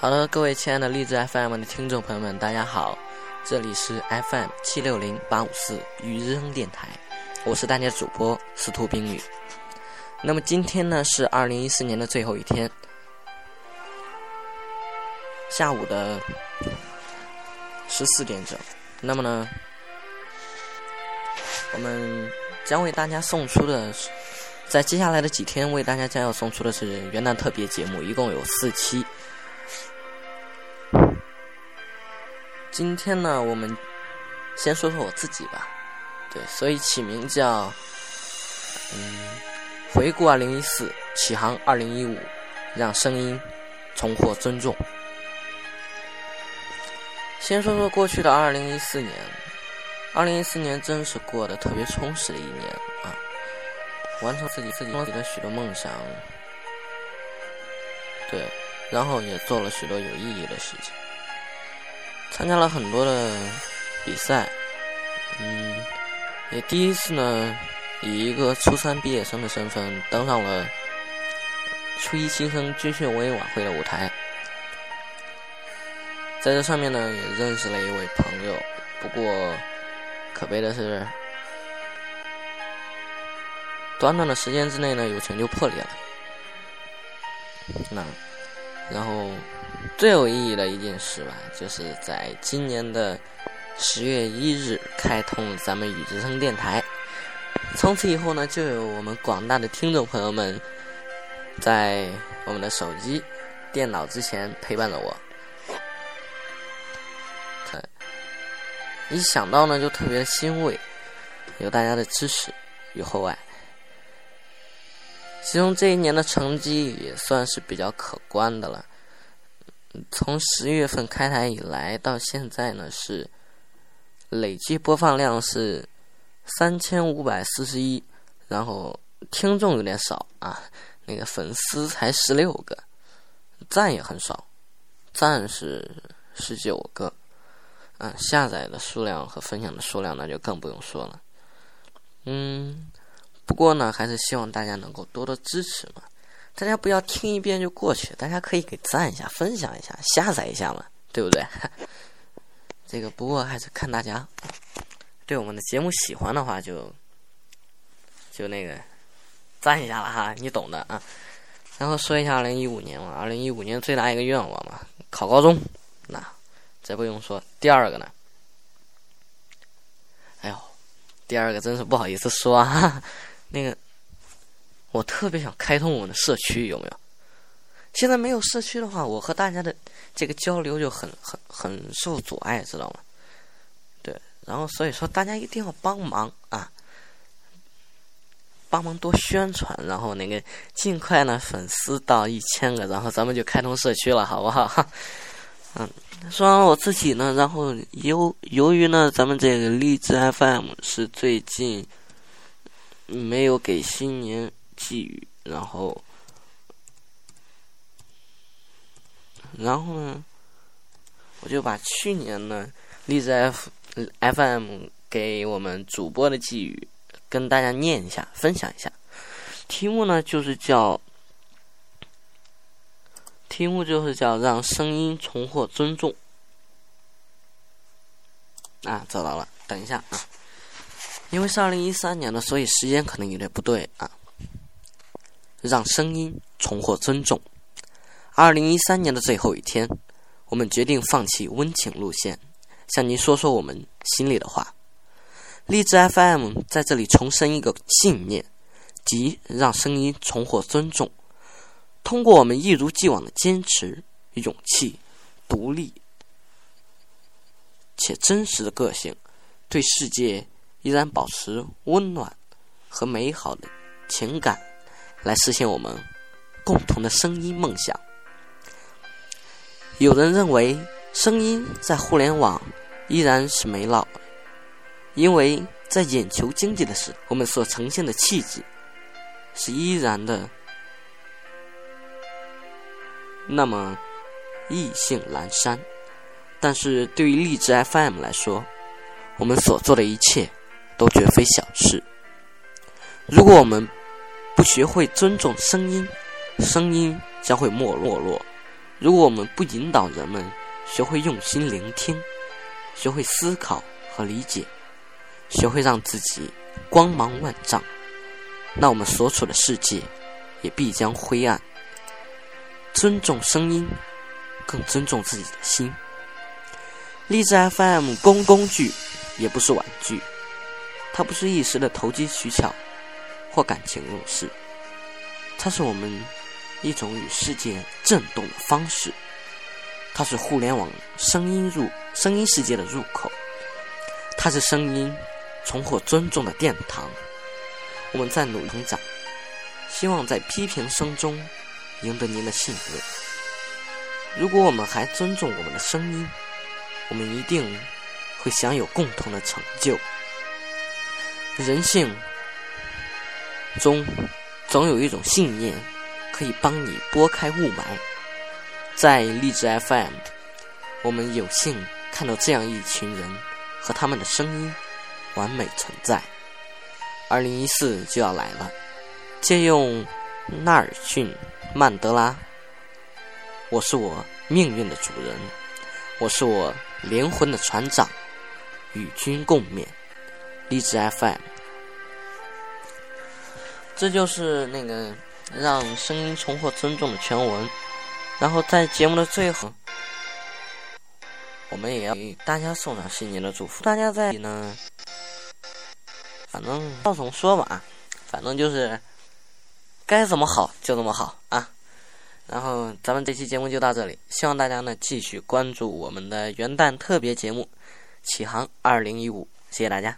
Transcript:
好的，各位亲爱的励志 FM 的听众朋友们，大家好，这里是 FM 七六零八五四雨之声电台，我是大家主播司徒冰雨。那么今天呢是二零一四年的最后一天，下午的十四点整。那么呢，我们将为大家送出的，在接下来的几天为大家将要送出的是元旦特别节目，一共有四期。今天呢，我们先说说我自己吧。对，所以起名叫嗯，回顾二零一四，启航二零一五，让声音重获尊重。先说说过去的二零一四年，二零一四年真是过得特别充实的一年啊，完成自己自己的许多梦想，对，然后也做了许多有意义的事情。参加了很多的比赛，嗯，也第一次呢，以一个初三毕业生的身份登上了初一新生军训文艺晚会的舞台，在这上面呢，也认识了一位朋友。不过，可悲的是，短短的时间之内呢，友情就破裂了。那，然后。最有意义的一件事吧，就是在今年的十月一日开通咱们雨之声电台。从此以后呢，就有我们广大的听众朋友们在我们的手机、电脑之前陪伴着我。一想到呢，就特别的欣慰，有大家的支持与厚爱。其中这一年的成绩也算是比较可观的了。从十月份开台以来到现在呢，是累计播放量是三千五百四十一，然后听众有点少啊，那个粉丝才十六个，赞也很少，赞是十九个，嗯，下载的数量和分享的数量那就更不用说了，嗯，不过呢，还是希望大家能够多多支持嘛。大家不要听一遍就过去，大家可以给赞一下、分享一下、下载一下嘛，对不对？这个不过还是看大家对我们的节目喜欢的话，就就那个赞一下了哈，你懂的啊。然后说一下二零一五年嘛，二零一五年最大一个愿望嘛，考高中。那这不用说，第二个呢？哎呦，第二个真是不好意思说啊，那个。我特别想开通我们的社区，有没有？现在没有社区的话，我和大家的这个交流就很很很受阻碍，知道吗？对，然后所以说大家一定要帮忙啊，帮忙多宣传，然后那个尽快呢粉丝到一千个，然后咱们就开通社区了，好不好？嗯，说完我自己呢，然后由由于呢，咱们这个荔枝 FM 是最近没有给新年。寄语，然后，然后呢，我就把去年呢荔枝 F FM 给我们主播的寄语跟大家念一下，分享一下。题目呢就是叫，题目就是叫让声音重获尊重。啊，找到了，等一下啊，因为是二零一三年的，所以时间可能有点不对啊。让声音重获尊重。二零一三年的最后一天，我们决定放弃温情路线，向您说说我们心里的话。励志 FM 在这里重申一个信念，即让声音重获尊重。通过我们一如既往的坚持、勇气、独立且真实的个性，对世界依然保持温暖和美好的情感。来实现我们共同的声音梦想。有人认为，声音在互联网依然是没老，因为在眼球经济的时，我们所呈现的气质是依然的那么意兴阑珊。但是对于荔枝 FM 来说，我们所做的一切都绝非小事。如果我们不学会尊重声音，声音将会没落落。如果我们不引导人们学会用心聆听，学会思考和理解，学会让自己光芒万丈，那我们所处的世界也必将灰暗。尊重声音，更尊重自己的心。励志 FM 公工具，也不是玩具，它不是一时的投机取巧或感情用事，它是我们一种与世界震动的方式。它是互联网声音入声音世界的入口，它是声音重获尊重的殿堂。我们在努力成长，希望在批评声中赢得您的信任。如果我们还尊重我们的声音，我们一定会享有共同的成就。人性中总有一种信念，可以帮你拨开雾霾。在励志 FM，我们有幸看到这样一群人和他们的声音完美存在。二零一四就要来了，借用纳尔逊·曼德拉：“我是我命运的主人，我是我灵魂的船长，与君共勉。”励志 FM，这就是那个让声音重获尊重的全文。然后在节目的最后，我们也要给大家送上新年的祝福。大家在呢，反正照总说吧，反正就是该怎么好就怎么好啊。然后咱们这期节目就到这里，希望大家呢继续关注我们的元旦特别节目《启航二零一五》，谢谢大家。